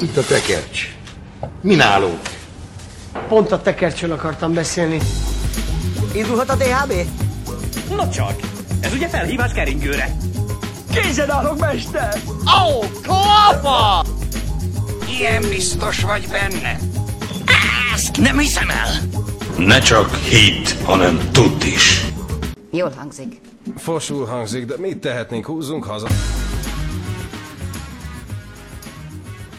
Itt a tekercs. Mi nálunk? Pont a tekercsön akartam beszélni. Indulhat a DHB? Na csak, ez ugye felhívás keringőre. Készen állok, mester! Ó, oh, klapa! Ilyen biztos vagy benne? Ezt nem hiszem el. Ne csak hitt, hanem tudd is. Jól hangzik. Fosul hangzik, de mit tehetnénk? Húzzunk haza.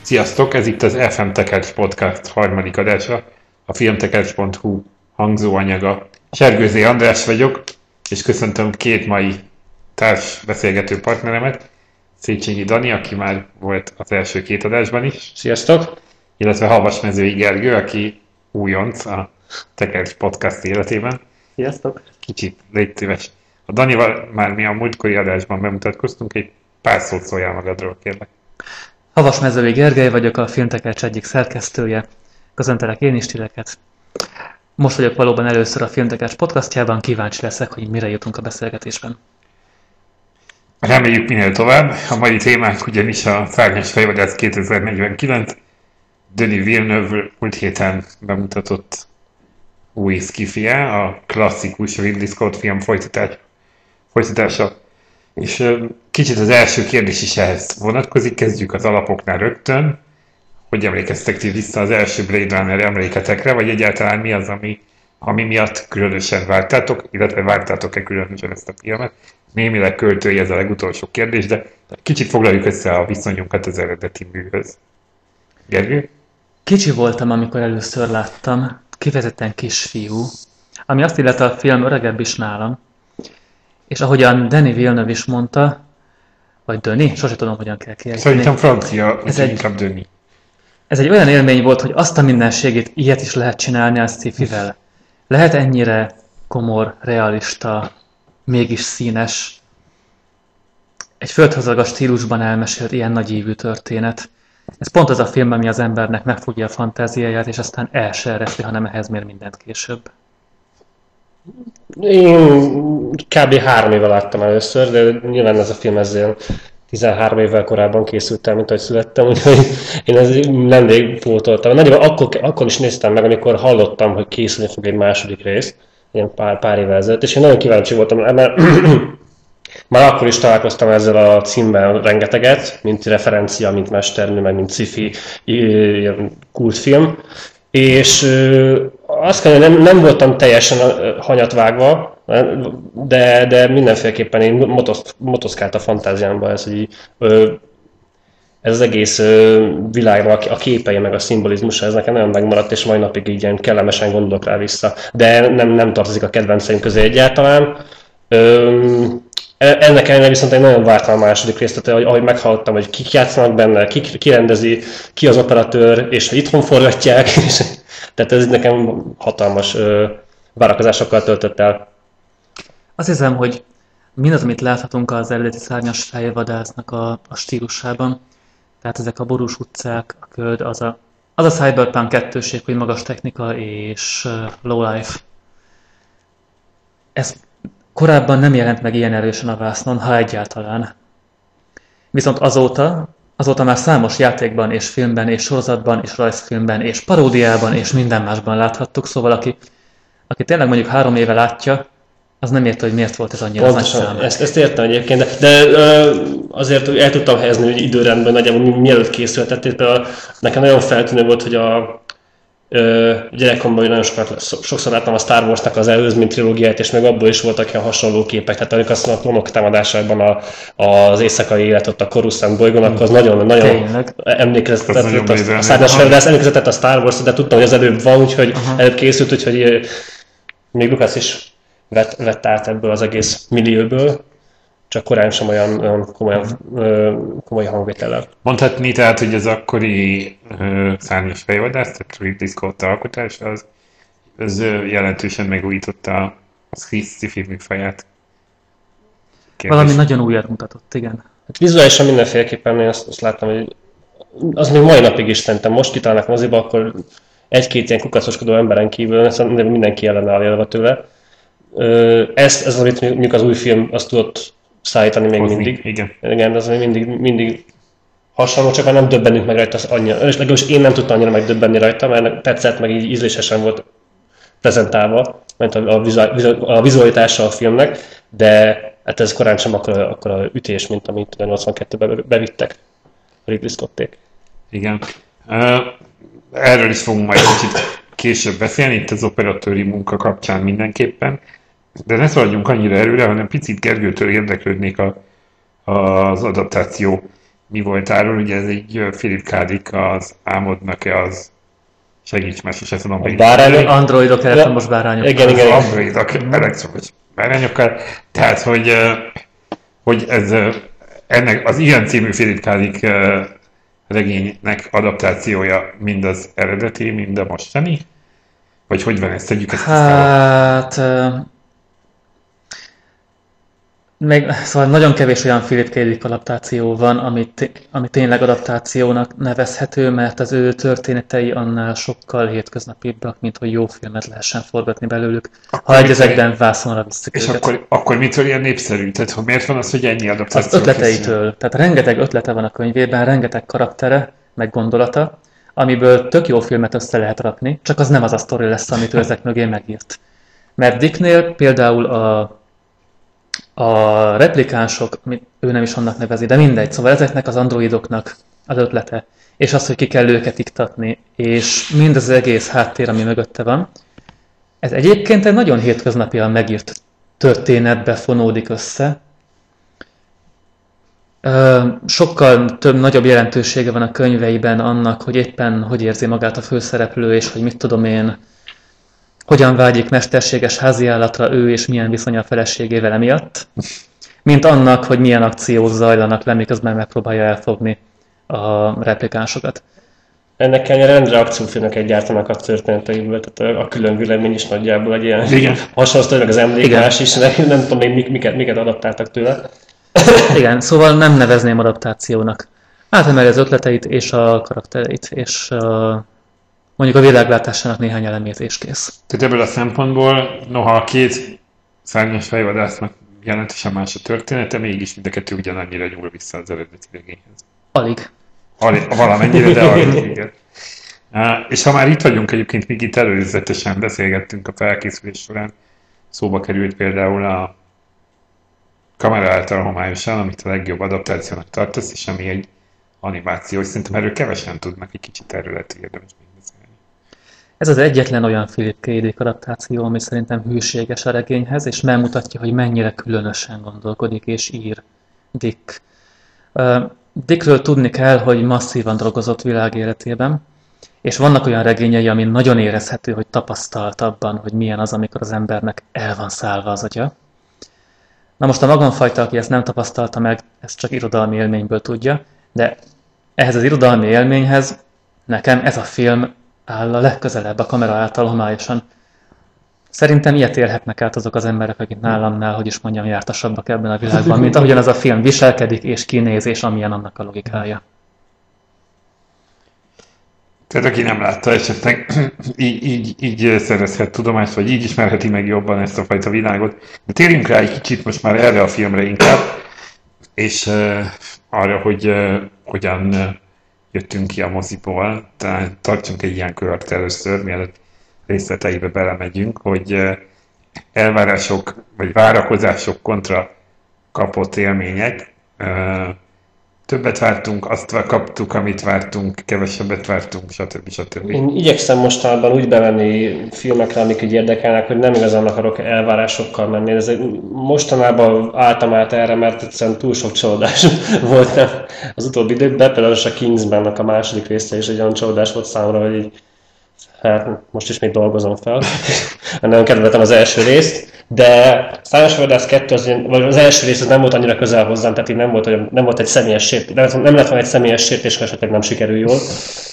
Sziasztok, ez itt az FM Tekercs Podcast harmadik adása, a filmtekercs.hu hangzóanyaga. Sergőzé András vagyok, és köszöntöm két mai társ beszélgető partneremet, Széchenyi Dani, aki már volt az első két adásban is. Sziasztok! Illetve Havasmezői Gergő, aki újonc a Tekercs Podcast életében. Sziasztok! Kicsit légy szíves. A Danival már mi a múltkori adásban bemutatkoztunk, egy pár szót szóljál magadról, kérlek. Havasmezői Gergely vagyok, a Filmtekercs egyik szerkesztője. Köszöntelek én is titeket. Most vagyok valóban először a Filmtekercs podcastjában, kíváncsi leszek, hogy mire jutunk a beszélgetésben. Reméljük minél tovább. A mai témánk ugyanis a Szárnyas Fejvadász 2049. Denis Villeneuve múlt héten bemutatott új skifie, a klasszikus Ridley Scott film folytatás, folytatása. És kicsit az első kérdés is ehhez vonatkozik, kezdjük az alapoknál rögtön. Hogy emlékeztek ti vissza az első Blade Runner emléketekre, vagy egyáltalán mi az, ami, ami miatt különösen vártátok, illetve vártátok-e különösen ezt a filmet? Némileg költői ez a legutolsó kérdés, de kicsit foglaljuk össze a viszonyunkat az eredeti műhöz. Gergő? Kicsi voltam, amikor először láttam, kifejezetten kisfiú, ami azt illeti a film öregebb is nálam, és ahogyan Denis Villeneuve is mondta, vagy Döni, sose tudom, hogyan kell kiejteni. Szerintem francia, Ez egy- inkább Döni. Ez egy olyan élmény volt, hogy azt a mindenségét ilyet is lehet csinálni a sci-fivel. Lehet ennyire komor, realista, mégis színes. Egy földhazagas stílusban elmesélt ilyen nagy ívű történet. Ez pont az a film, ami az embernek megfogja a fantáziáját, és aztán el se ereszti, hanem ehhez mér mindent később. Én kb. három éve láttam először, de nyilván ez a film ezzel 13 évvel korábban készült el, mint ahogy születtem, úgyhogy én ez nemrég pótoltam. Nagyjából akkor, akkor is néztem meg, amikor hallottam, hogy készülni fog egy második rész, ilyen pár, pár évvel ezelőtt, és én nagyon kíváncsi voltam, mert már akkor is találkoztam ezzel a címmel rengeteget, mint referencia, mint mesternő, meg mint sci-fi kultfilm. És azt kell, hogy nem, nem voltam teljesen hanyatvágva, de, de mindenféleképpen én motosz, motoszkált a fantáziámba ez, hogy ez az egész világnak a képei meg a szimbolizmusa, ez nekem nagyon megmaradt, és mai napig így ilyen kellemesen gondolok rá vissza. De nem, nem tartozik a kedvenceim közé egyáltalán. Ö, ennek ellenére viszont egy nagyon vártam a második részt, tehát ahogy meghallottam, hogy kik játszanak benne, ki, ki rendezi, ki az operatőr, és hogy itthon forgatják, és, tehát ez nekem hatalmas ö, várakozásokkal töltött el. Azt hiszem, hogy mindaz, amit láthatunk az eredeti szárnyas fejvadásznak a, a stílusában, tehát ezek a borús utcák, a köd, az a, az a cyberpunk kettőség, hogy magas technika és low life. Ez korábban nem jelent meg ilyen erősen a vásznon, ha egyáltalán. Viszont azóta, azóta már számos játékban és filmben és sorozatban és rajzfilmben és paródiában és minden másban láthattuk, szóval aki, aki tényleg mondjuk három éve látja, az nem érte, hogy miért volt ez annyira nagy Pontosan, szám. ezt, ezt értem egyébként, de, de ö, azért el tudtam helyezni hogy időrendben nagyjából mi- mielőtt készült. Tehát például nekem nagyon feltűnő volt, hogy a ö, gyerekkoromban nagyon sokat, so- sokszor láttam a Star Wars-nak az előzmény trilógiát, és meg abból is voltak ilyen hasonló képek. Tehát amikor azt a klonok támadásában a, az éjszakai élet ott a Coruscant bolygón, akkor az nagyon, nagyon Tényleg. emlékezetett, Az nagyon a, a szárnyas emlékezetett a Star Wars, de tudtam, hogy az előbb van, úgyhogy előbb készült, úgyhogy még Lucas is vett, vett át ebből az egész millióból, csak korán sem olyan, olyan komolyan, ö, komoly hangvétellel. Mondhatni tehát, hogy az akkori szárnyas fejvadász, tehát Ridley Scott alkotás, az, az jelentősen megújította a sci-fi műfaját. Kérdés. Valami nagyon újat mutatott, igen. Hát vizuálisan mindenféleképpen én azt, azt láttam, hogy az még mai napig is szerintem most kitalálnak moziba, akkor egy-két ilyen kukacoskodó emberen kívül szerintem mindenki ellenáll élve tőle. Ez, ez amit mondjuk az új film azt tudott szállítani még Hozni, mindig. igen. Igen, de az még mindig, mindig hasonló, csak már nem döbbenünk meg rajta az annyira. És legalábbis én nem tudtam annyira megdöbbenni rajta, mert tetszett, meg így ízlésesen volt prezentálva, mert a, a, vizu- a vizualitása a filmnek, de hát ez korán sem akkor, akkor a ütés, mint amit a 82-ben bevittek a Ridley Scotték. Igen. Erről is fogunk majd kicsit később beszélni, itt az operatőri munka kapcsán mindenképpen. De ne szaladjunk annyira erőre, hanem picit Gergőtől érdeklődnék a, az adaptáció mi voltáról. Ugye ez egy Philip K. Dick, az álmodnak-e az segíts, mert sose tudom. A bárányok, Androidok, elektromos bárányok. Igen, igen, Az igen. Androidok, elektromos bárányokkal. Tehát, hogy, hogy ez ennek az ilyen című Philip K. Dick regénynek adaptációja mind az eredeti, mind a mostani? Vagy hogy van ezt? Tegyük ezt. Hát... ö, Még, szóval nagyon kevés olyan Philip K. Dick adaptáció van, ami, té- ami tényleg adaptációnak nevezhető, mert az ő történetei annál sokkal hétköznapibbak, mint hogy jó filmet lehessen forgatni belőlük, Akkor ha egy ezekben vászonra visszük És őket. akkor, akkor mitől ilyen népszerű? Tehát hogy miért van az, hogy ennyi adaptáció Az ötleteitől. Tehát rengeteg ötlete van a könyvében, rengeteg karaktere, meg gondolata, amiből tök jó filmet össze lehet rakni, csak az nem az a sztori lesz, amit ő ezek mögé megírt. Mert Dicknél például a, a replikánsok, ő nem is annak nevezi, de mindegy, szóval ezeknek az androidoknak az ötlete, és az, hogy ki kell őket iktatni, és mind az egész háttér, ami mögötte van, ez egyébként egy nagyon hétköznapian megírt történetbe fonódik össze, sokkal több, nagyobb jelentősége van a könyveiben annak, hogy éppen hogy érzi magát a főszereplő, és hogy mit tudom én, hogyan vágyik mesterséges háziállatra ő, és milyen viszony a feleségével emiatt, mint annak, hogy milyen akciók zajlanak le, miközben megpróbálja elfogni a replikánsokat. Ennek ellenére rendre akciófilmek egyáltalán a történeteiből, tehát a, külön vélemény is nagyjából egy ilyen Igen. hasonló meg az Igen. emlékmás is, nem, nem tudom még mik- miket, miket adaptáltak tőle. Igen, szóval nem nevezném adaptációnak. Átemeli az ötleteit és a karaktereit, és a, mondjuk a világlátásának néhány elemét, és kész. Tehát ebből a szempontból, noha a két szárnyas fejvadásznak jelentősen más a története, mégis mind a kettő ugyanannyira nyúl vissza az eredeti regényhez. Alig. Alig, valamennyire, de alig, igen. És ha már itt vagyunk egyébként, még itt előzetesen beszélgettünk a felkészülés során, szóba került például a kamera által homályosan, amit a legjobb adaptációnak tartasz, és ami egy animáció, és szerintem erről kevesen tudnak, egy kicsit erről lehet, érdemes még. Ez az egyetlen olyan Philip K. Dick adaptáció, ami szerintem hűséges a regényhez, és megmutatja, hogy mennyire különösen gondolkodik és ír Dick. Dickről tudni kell, hogy masszívan drogozott világ életében, és vannak olyan regényei, amin nagyon érezhető, hogy tapasztalt abban, hogy milyen az, amikor az embernek el van szállva az agya. Na most a magamfajta, aki ezt nem tapasztalta meg, ezt csak irodalmi élményből tudja, de ehhez az irodalmi élményhez nekem ez a film áll a legközelebb a kamera által homályosan. Szerintem ilyet élhetnek át azok az emberek, akik nálamnál, hogy is mondjam, jártasabbak ebben a világban, mint ahogyan az a film viselkedik és kinéz, és amilyen annak a logikája. Tehát aki nem látta esetleg, így, így, így szerezhet tudomást, vagy így ismerheti meg jobban ezt a fajta világot. De térjünk rá egy kicsit most már erre a filmre inkább, és uh, arra, hogy uh, hogyan uh, jöttünk ki a moziból. Tehát tartsunk egy ilyen kört először, mielőtt részleteibe belemegyünk, hogy elvárások, vagy várakozások kontra kapott élmények. Többet vártunk, azt kaptuk, amit vártunk, kevesebbet vártunk, stb. stb. Én igyekszem mostanában úgy bevenni filmekre, amik úgy érdekelnek, hogy nem igazán akarok elvárásokkal menni. Ez mostanában álltam át erre, mert egyszerűen túl sok csalódás volt az utóbbi időkben, például a Kingsmannak a második része is egy olyan csalódás volt számomra, hogy így, hát most is még dolgozom fel. Nagyon kedveltem az első részt, de Szányos Vadász 2, az, vagy az első rész az nem volt annyira közel hozzám, tehát így nem volt, olyan, nem volt egy személyes sértés, nem, nem lett volna egy személyes sértés, ha esetleg nem sikerül jól.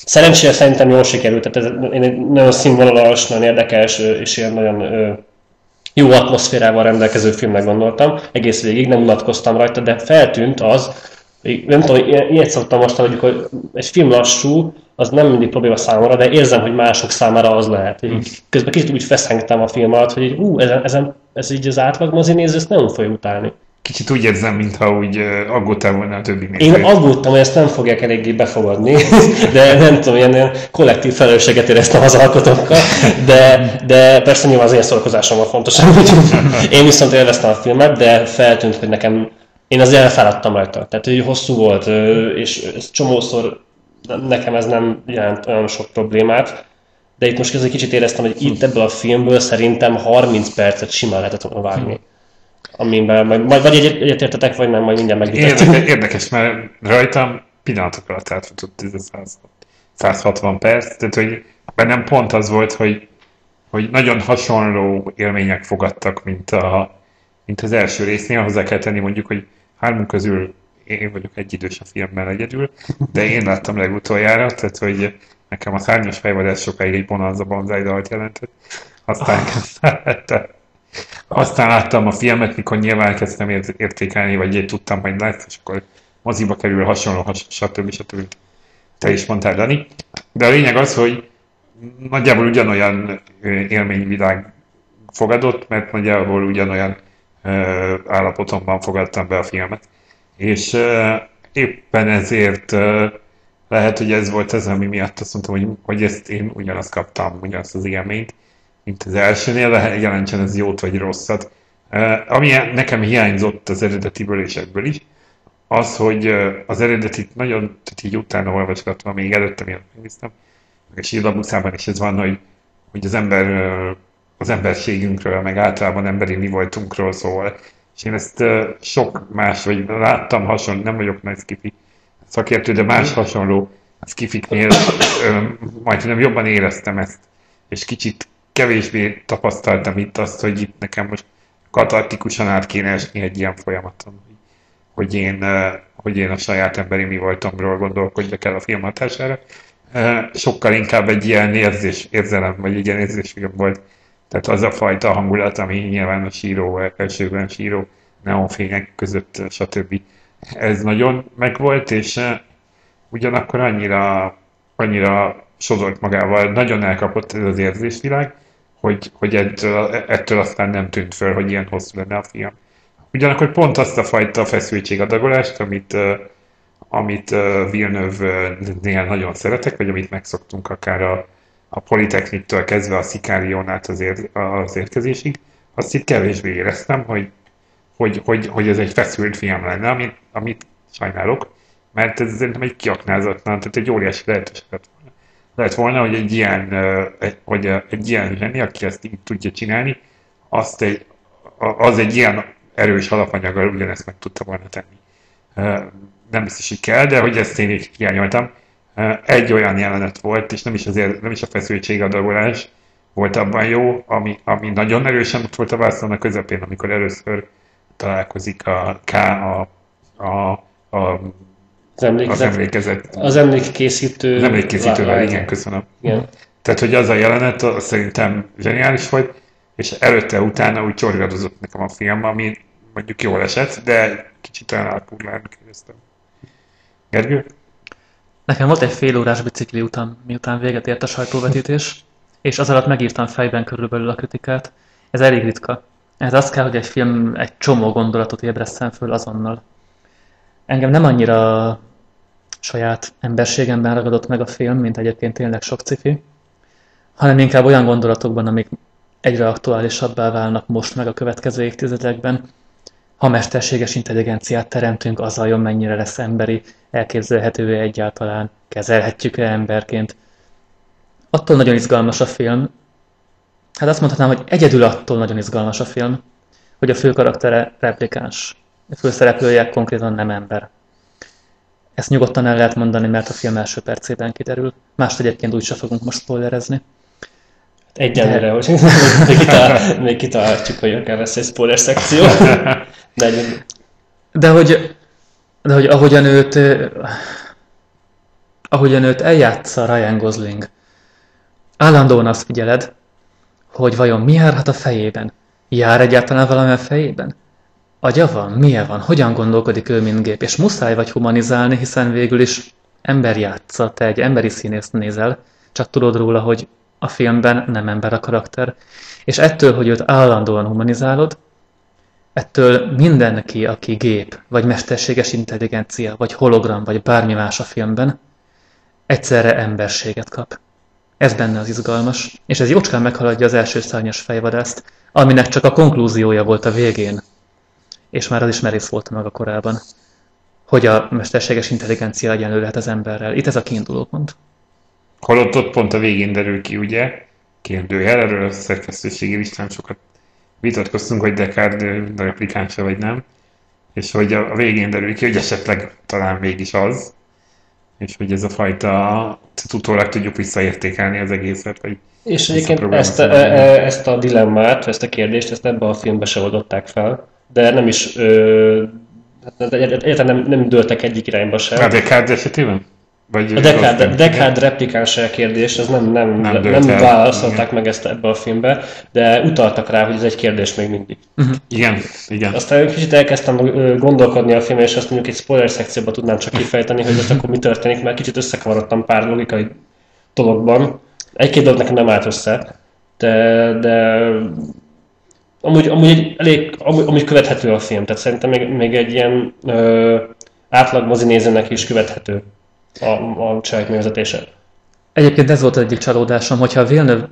Szerencsére szerintem jól sikerült, tehát ez én egy nagyon színvonalas, nagyon érdekes és ilyen nagyon jó atmoszférával rendelkező filmnek gondoltam, egész végig nem unatkoztam rajta, de feltűnt az, hogy nem tudom, ilyet szoktam most, hogy hogy egy film lassú, az nem mindig probléma számomra, de érzem, hogy mások számára az lehet. Így közben kicsit úgy feszengtem a film alatt, hogy így, ú, ezen, ezen, ez így az átlag mozinéző, ezt nem fogja utálni. kicsit úgy érzem, mintha úgy aggódtál volna a többi Én néző. aggódtam, hogy ezt nem fogják eléggé befogadni, de nem tudom, ilyen, ilyen kollektív felelősséget éreztem az alkotókkal, de, de persze nyilván az én szórakozásom van fontos. úgyhogy én viszont élveztem a filmet, de feltűnt, hogy nekem, én azért elfáradtam rajta. Tehát, hogy hosszú volt, és ez csomószor nekem ez nem jelent olyan sok problémát, de itt most egy kicsit éreztem, hogy itt ebből a filmből szerintem 30 percet simán lehetett volna vágni. Amiben majd, majd vagy egyet, egyetértetek, vagy nem, majd mindjárt megvitatjuk. Érdekes, érdekes, mert rajtam pillanatok alatt átfutott ez a 100 160 perc, tehát hogy bennem pont az volt, hogy, hogy nagyon hasonló élmények fogadtak, mint, a, mint az első résznél. Hozzá kell tenni mondjuk, hogy hármunk közül én vagyok egy idős a filmmel egyedül, de én láttam legutoljára, tehát hogy nekem a szárnyas fejvadász sokáig egy bonanza banzai dalt jelentett. Aztán, aztán láttam a filmet, mikor nyilván kezdtem ért- értékelni, vagy én tudtam, hogy lesz, és akkor moziba kerül hasonló, has- stb. stb. Te is mondtál, Dani. De a lényeg az, hogy nagyjából ugyanolyan élményvilág fogadott, mert nagyjából ugyanolyan állapotomban fogadtam be a filmet. És éppen ezért lehet, hogy ez volt az, ami miatt azt mondtam, hogy, hogy ezt én ugyanazt kaptam, ugyanazt az élményt, mint az elsőnél, de jelentsen ez jót vagy rosszat. Ami nekem hiányzott az eredetiből és is, az, hogy az eredetit nagyon, tehát így utána olvasgatva, még előtte miatt megnéztem, meg a sírlabuszában is ez van, hogy, hogy az ember, az emberségünkről, meg általában emberi mi voltunkról szól. És én ezt sok más, vagy láttam hasonló, nem vagyok nagy skifi szakértő, de más hasonló skifiknél majdnem jobban éreztem ezt. És kicsit kevésbé tapasztaltam itt azt, hogy itt nekem most katartikusan át kéne esni egy ilyen folyamaton hogy én, hogy én a saját emberi mi voltomról gondolkodjak el a film hatására. Sokkal inkább egy ilyen érzés, érzelem, vagy egy ilyen érzésfilm volt. Tehát az a fajta hangulat, ami nyilván a síró, elsőben síró, neonfények között, eh, stb. Ez nagyon megvolt, és eh, ugyanakkor annyira, annyira sodort magával, nagyon elkapott ez az érzésvilág, hogy, hogy ettől, ettől aztán nem tűnt föl, hogy ilyen hosszú lenne a film. Ugyanakkor pont azt a fajta feszültségadagolást, amit, uh, amit uh, Villeneuve-nél nagyon szeretek, vagy amit megszoktunk akár a, a Politechniktől kezdve a Szikárión át az, ér, az érkezésig, azt itt kevésbé éreztem, hogy, hogy, hogy, hogy ez egy feszült film lenne, amit, amit sajnálok, mert ez szerintem egy kiaknázatlan, tehát egy óriási lehetőség lett volna. Lehet volna, hogy egy ilyen, hogy egy ilyen zseni, aki ezt így tudja csinálni, azt egy, az egy ilyen erős alapanyaggal ugyanezt meg tudta volna tenni. Nem biztos, hogy kell, de hogy ezt én így hiányoltam. Egy olyan jelenet volt, és nem is, azért, nem is a feszültségadagolás volt abban jó, ami, ami nagyon erősen ott volt a vászon a közepén, amikor először találkozik a K a, a, a, Az az emlékezet. emlékezet. Az emlékkészítő. Az emlékkészítővel, igen, köszönöm. igen. Tehát, hogy az a jelenet az szerintem zseniális volt, és előtte, utána úgy csorgadozott nekem a film, ami mondjuk jól esett, de kicsit olyan elpurlán kérdeztem. Gergő? Nekem volt egy fél órás bicikli után, miután véget ért a sajtóvetítés, és az alatt megírtam fejben körülbelül a kritikát. Ez elég ritka. Ez az kell, hogy egy film egy csomó gondolatot ébreszten föl azonnal. Engem nem annyira saját emberségemben ragadott meg a film, mint egyébként tényleg sok cifi, hanem inkább olyan gondolatokban, amik egyre aktuálisabbá válnak most meg a következő évtizedekben. Ha mesterséges intelligenciát teremtünk, az vajon mennyire lesz emberi, elképzelhető-e egyáltalán, kezelhetjük-e emberként. Attól nagyon izgalmas a film, hát azt mondhatnám, hogy egyedül attól nagyon izgalmas a film, hogy a fő karaktere replikáns. A főszereplője konkrétan nem ember. Ezt nyugodtan el lehet mondani, mert a film első percében kiderül. Mást egyébként úgyse fogunk most spoilerezni. Egyelőre, hogy még, kitalál, még kitalálhatjuk, hogy akár lesz egy spoiler szekció. De De hogy, de hogy ahogyan őt, ö, ahogyan őt eljátsza Ryan Gosling, állandóan azt figyeled, hogy vajon mi járhat a fejében? Jár egyáltalán valami a fejében? Agya van? Milyen van? Hogyan gondolkodik ő, mint gép? És muszáj vagy humanizálni, hiszen végül is ember játsza, te egy emberi színészt nézel, csak tudod róla, hogy a filmben nem ember a karakter. És ettől, hogy őt állandóan humanizálod, Ettől mindenki, aki gép, vagy mesterséges intelligencia, vagy hologram, vagy bármi más a filmben, egyszerre emberséget kap. Ez benne az izgalmas, és ez jócskán meghaladja az első szárnyas fejvadászt, aminek csak a konklúziója volt a végén, és már az is merész volt maga korában, hogy a mesterséges intelligencia egyenlő lehet az emberrel. Itt ez a kiinduló pont. Holott ott pont a végén derül ki, ugye, kérdőjel, erről a szerkesztőségi listán sokat vitatkoztunk, hogy Descartes replikánsa vagy nem, és hogy a végén derül ki, hogy esetleg talán mégis az, és hogy ez a fajta, utólag tudjuk visszaértékelni az egészet, vagy És egyébként ezt a, e- e- ezt a dilemmát, ezt a kérdést, ezt ebben a filmben se oldották fel, de nem is, ö, hát egyáltalán nem, nem dőltek egyik irányba sem. A Descartes esetében? Vagy A Deckard, Deckard replikáns kérdés, ez nem, nem, Nem nem, nem válaszolták igen. meg ezt ebbe a filmbe, de utaltak rá, hogy ez egy kérdés még mindig. Igen, igen. Aztán kicsit elkezdtem gondolkodni a filmre, és azt mondjuk egy spoiler szekcióban tudnám csak kifejteni, hogy most akkor mi történik, mert kicsit összekavarodtam pár logikai dologban. Egy-két dolog nekem nem állt össze, de, de amúgy, amúgy egy elég, amúgy, amúgy követhető a film, tehát szerintem még, még egy ilyen ö, átlag mozinézőnek is követhető a, a cselekményvezetése. Egyébként ez volt egyik csalódásom, hogyha Villeneuve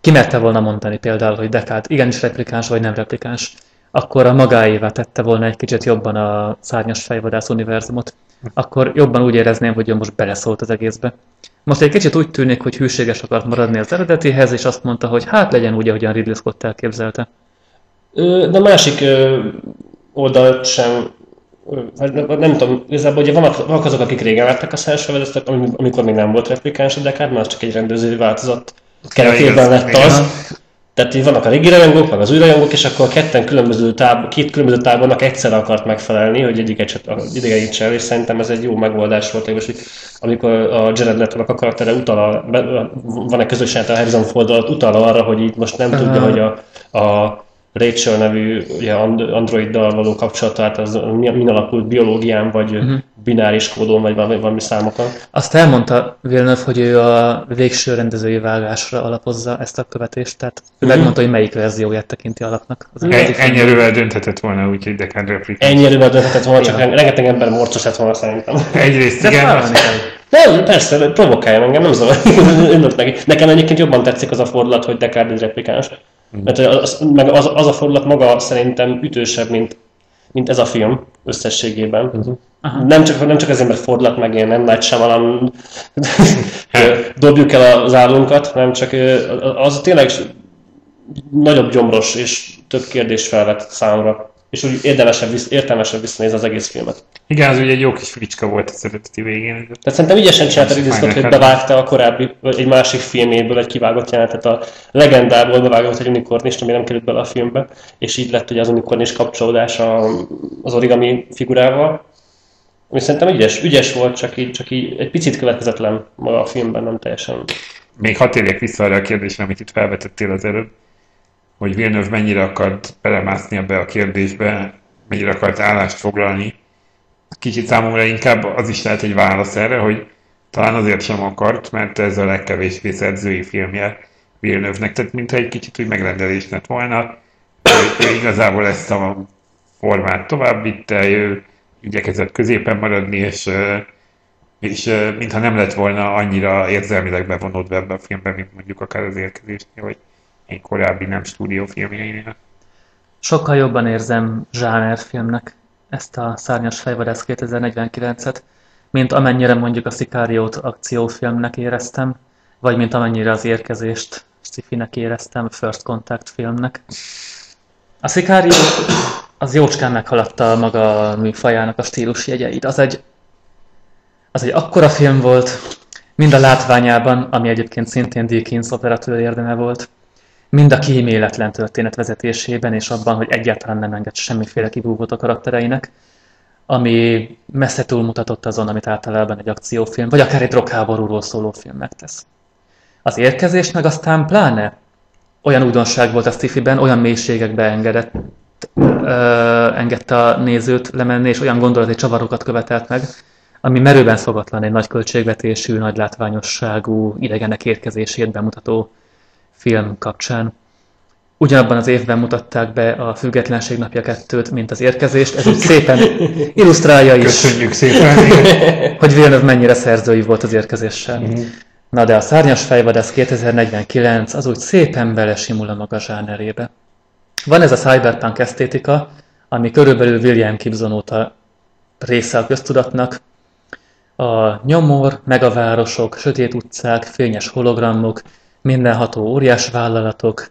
kimerte volna mondani például, hogy Descartes igenis replikáns vagy nem replikáns, akkor a magáévá tette volna egy kicsit jobban a szárnyas fejvadász univerzumot, akkor jobban úgy érezném, hogy ő most beleszólt az egészbe. Most egy kicsit úgy tűnik, hogy hűséges akart maradni az eredetihez, és azt mondta, hogy hát legyen úgy, ahogyan Ridley Scott elképzelte. De a másik oldalt sem, nem, nem tudom, igazából ugye vannak, vannak azok, akik régen látták a szárnyasfejvadászat, amikor még nem volt replikáns a Descartes, mert az csak egy rendezői változat keretében lett az. Tehát így vannak a régi rajongók, meg az új rajongók, és akkor ketten különböző táb, két különböző tábornak egyszerre akart megfelelni, hogy egyiket se idegenítse el, és szerintem ez egy jó megoldás volt, és amikor a Jared leto a karaktere utal, a, van egy közös jelent a Harrison Ford utal arra, hogy így most nem tudja, hogy a, a Rachel nevű ugye and- androiddal való kapcsolatát, az mi- min alapult biológián, vagy uh-huh. bináris kódon, vagy valami, valami számokon. Azt elmondta Villeneuve, hogy ő a végső rendezői vágásra alapozza ezt a követést, tehát ő Mhm. megmondta, hogy melyik verzióját tekinti alapnak. Az filmben. Ennyi erővel dönthetett volna, úgyhogy Descartes replikánsa. Ennyi erővel dönthetett volna, csak rengeteg ember morcos lett volna szerintem. Egyrészt De igen. Nem, persze, provokálja engem, nem zavar. Örülök neki. Nekem egyébként jobban tetszik az a fordulat, hogy Descartes egy replikáns. Mert az, meg az, az, a fordulat maga szerintem ütősebb, mint, mint ez a film összességében. Nem csak, nem csak azért, mert fordulat meg ilyen nem nagy Shyamalan dobjuk el az állunkat, hanem csak az tényleg nagyobb gyomros és több kérdés felvet számomra. És úgy érdemesebb, értelmesebb visszanézni az egész filmet. Igen, az ugye egy jó kis fricska volt az eredeti végén. Tehát szerintem ügyesen csinálta Ridley Scott, hogy bevágta a korábbi, vagy egy másik filméből egy kivágott jelenetet a legendából bevágott egy unikornist, ami nem került bele a filmbe, és így lett ugye az unikornis kapcsolódás az origami figurával. Ami szerintem ügyes, ügyes volt, csak így, csak így egy picit következetlen maga a filmben, nem teljesen. Még hadd térjek vissza arra a kérdésre, amit itt felvetettél az előbb, hogy Villeneuve mennyire akart belemászni ebbe a kérdésbe, mennyire akart állást foglalni. Kicsit számomra inkább az is lehet egy válasz erre, hogy talán azért sem akart, mert ez a legkevésbé szerzői filmje Villeneuve-nek, tehát mintha egy kicsit úgy megrendelés lett volna, ő, ő igazából ezt a formát tovább vitte, ő igyekezett középen maradni, és, és mintha nem lett volna annyira érzelmileg bevonódva ebbe a filmbe, mint mondjuk akár az érkezésnél, vagy egy korábbi nem stúdiófilmjeinél. Sokkal jobban érzem zsánerfilmnek ezt a Szárnyas fejvadász 2049-et, mint amennyire mondjuk a Szikáriót akciófilmnek éreztem, vagy mint amennyire az érkezést sci-finek éreztem, First Contact filmnek. A Szikárió az jócskán meghaladta maga műfajának a stílus jegyeit. Az egy, az egy akkora film volt, mind a látványában, ami egyébként szintén Dickens operatőr érdeme volt, mind a kíméletlen történet vezetésében, és abban, hogy egyáltalán nem enged semmiféle kibúvót a karaktereinek, ami messze túlmutatott azon, amit általában egy akciófilm, vagy akár egy drogháborúról szóló film megtesz. Az érkezés meg aztán pláne olyan újdonság volt a sci olyan mélységekbe engedett, ö, engedte a nézőt lemenni, és olyan gondolati csavarokat követelt meg, ami merőben szokatlan egy nagy költségvetésű, nagy látványosságú idegenek érkezését bemutató film kapcsán. ugyanabban az évben mutatták be a Függetlenség napja kettőt, mint az érkezést. Ez úgy szépen illusztrálja is, Köszönjük szépen! hogy Villeneuve mennyire szerzői volt az érkezéssel. Na de a Szárnyas fejvadász 2049 az úgy szépen belesimul a maga zsánerébe. Van ez a cyberpunk esztétika, ami körülbelül William Gibson óta része a köztudatnak. A nyomor, megavárosok, sötét utcák, fényes hologramok, mindenható óriás vállalatok,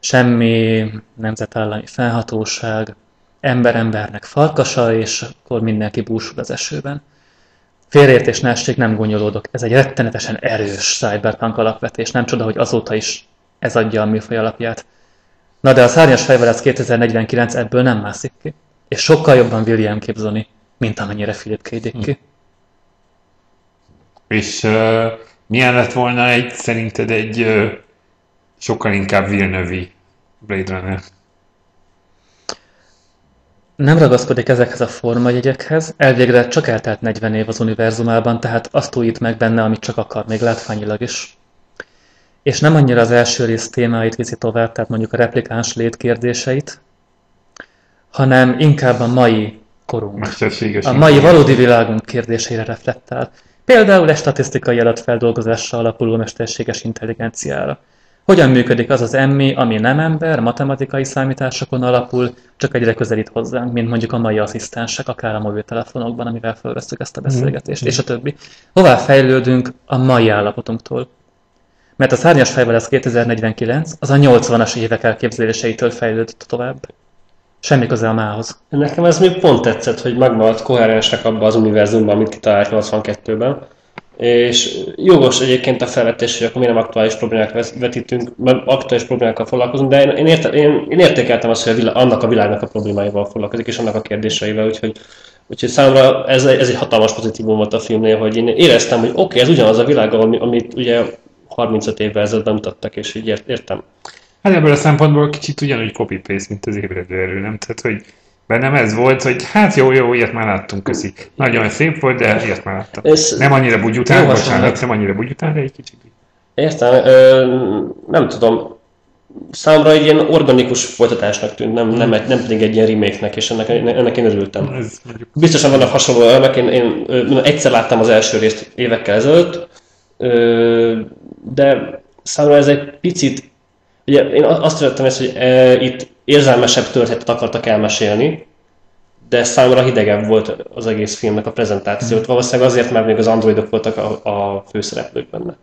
semmi nemzetállami felhatóság, ember-embernek farkasa, és akkor mindenki búsul az esőben. Félreértés ne essék, nem gonyolódok. Ez egy rettenetesen erős cyberpunk alapvetés, nem csoda, hogy azóta is ez adja a műfaj alapját. Na de a szárnyas fejvadász 2049 ebből nem mászik ki. És sokkal jobban William Gibsoni, mint amennyire Philip K. Dick ki. És uh, milyen lett volna egy, szerinted egy uh, sokkal inkább villeneuve Blade Runner? Nem ragaszkodik ezekhez a formajegyekhez, elvégre csak eltelt 40 év az univerzumában, tehát azt újít meg benne, amit csak akar, még látványilag is. És nem annyira az első rész témáit viszi tovább, tehát mondjuk a replikáns létkérdéseit, hanem inkább a mai korunk, a mai valódi világunk kérdéseire reflektál. Például egy statisztikai adatfeldolgozásra alapuló mesterséges intelligenciára. Hogyan működik az az emmi, ami nem ember, matematikai számításokon alapul, csak egyre közelít hozzánk, mint mondjuk a mai asszisztensek, akár a mobiltelefonokban, amivel felvesztük ezt a beszélgetést, és a többi. Hová fejlődünk a mai állapotunktól? Mert a szárnyas fejvadász 2049 az a 80-as évek elképzeléseitől fejlődött tovább. Semmi köze a mához. Nekem ez még pont tetszett, hogy megmaradt koherensnek abban az univerzumban, amit kitalált 82-ben. És jogos egyébként a felvetés, hogy akkor mi nem aktuális problémák vetítünk, mert aktuális problémákkal foglalkozunk, de én, érte, én, én értékeltem azt, hogy a világ, annak a világnak a problémáival foglalkozik, és annak a kérdéseivel, úgyhogy, úgyhogy számomra ez, ez egy hatalmas pozitívum volt a filmnél, hogy én éreztem, hogy oké, okay, ez ugyanaz a világ, ami, amit ugye 35 évvel ezelőtt bemutattak, és így ért, értem. Hát ebből a szempontból kicsit ugyanúgy copy-paste, mint az ébredő erő, nem? Tehát, hogy bennem ez volt, hogy hát jó, jó, ilyet már láttunk, köszi. Nagyon szép volt, de ilyet már láttam. Ez- Nem annyira bugyután, bocsánat, nem annyira bugyután, de egy kicsit. Értem, ö, nem tudom, számomra egy ilyen organikus folytatásnak tűnt, nem, nem, egy- nem pedig egy ilyen remake-nek, és ennek, ennek én örültem. Ez Biztosan vannak hasonló elemek, én, én egyszer láttam az első részt évekkel ezelőtt, de számomra ez egy picit, ugye én azt vettem ezt, hogy e, itt érzelmesebb történetet akartak elmesélni, de számomra hidegebb volt az egész filmnek a prezentációt. Valószínűleg azért, mert még az androidok voltak a, a főszereplők benne.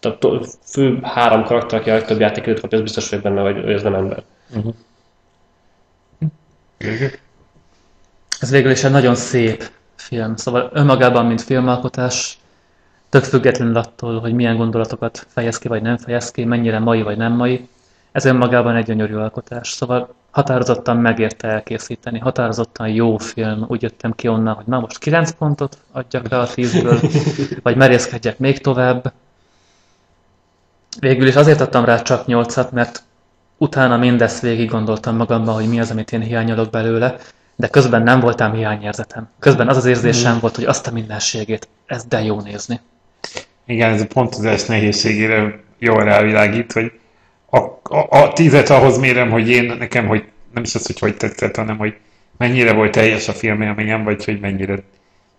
Tehát a fő három karakter, aki a legtöbb játékidőt kapja, az biztos vagyok benne, hogy ez nem ember. Ez végül is egy nagyon szép film. Szóval önmagában, mint filmalkotás, tök függetlenül attól, hogy milyen gondolatokat fejez ki, vagy nem fejez ki, mennyire mai, vagy nem mai, ez önmagában egy gyönyörű alkotás. Szóval határozottan megérte elkészíteni, határozottan jó film. Úgy jöttem ki onnan, hogy na most 9 pontot adjak rá a 10-ből, vagy merészkedjek még tovább. Végül is azért adtam rá csak 8-at, mert utána mindezt végig gondoltam magamban, hogy mi az, amit én hiányolok belőle, de közben nem voltam hiányérzetem. Közben az az érzésem volt, hogy azt a mindenségét, ez de jó nézni. Igen, ez a pontozás nehézségére jól rávilágít, hogy a, a, a tízet ahhoz mérem, hogy én nekem, hogy nem is az, hogy hogy tetszett, hanem hogy mennyire volt teljes a filmélményem, vagy hogy mennyire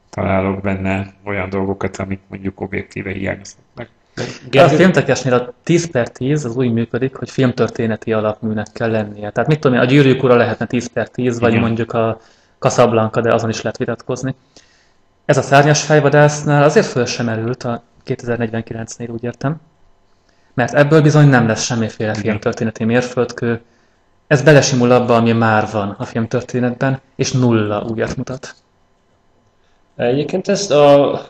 találok benne olyan dolgokat, amik mondjuk objektíve hiányoznak. De a filmtekesnél a 10 per 10 az úgy működik, hogy filmtörténeti alapműnek kell lennie. Tehát mit tudom én, a gyűrűk ura lehetne 10 per 10, vagy Igen. mondjuk a Casablanca, de azon is lehet vitatkozni. Ez a szárnyas fejvadásznál azért föl sem erült a 2049-nél, úgy értem, mert ebből bizony nem lesz semmiféle filmtörténeti mérföldkő, ez belesimul abba, ami már van a filmtörténetben, és nulla újat mutat. Egyébként ez a, a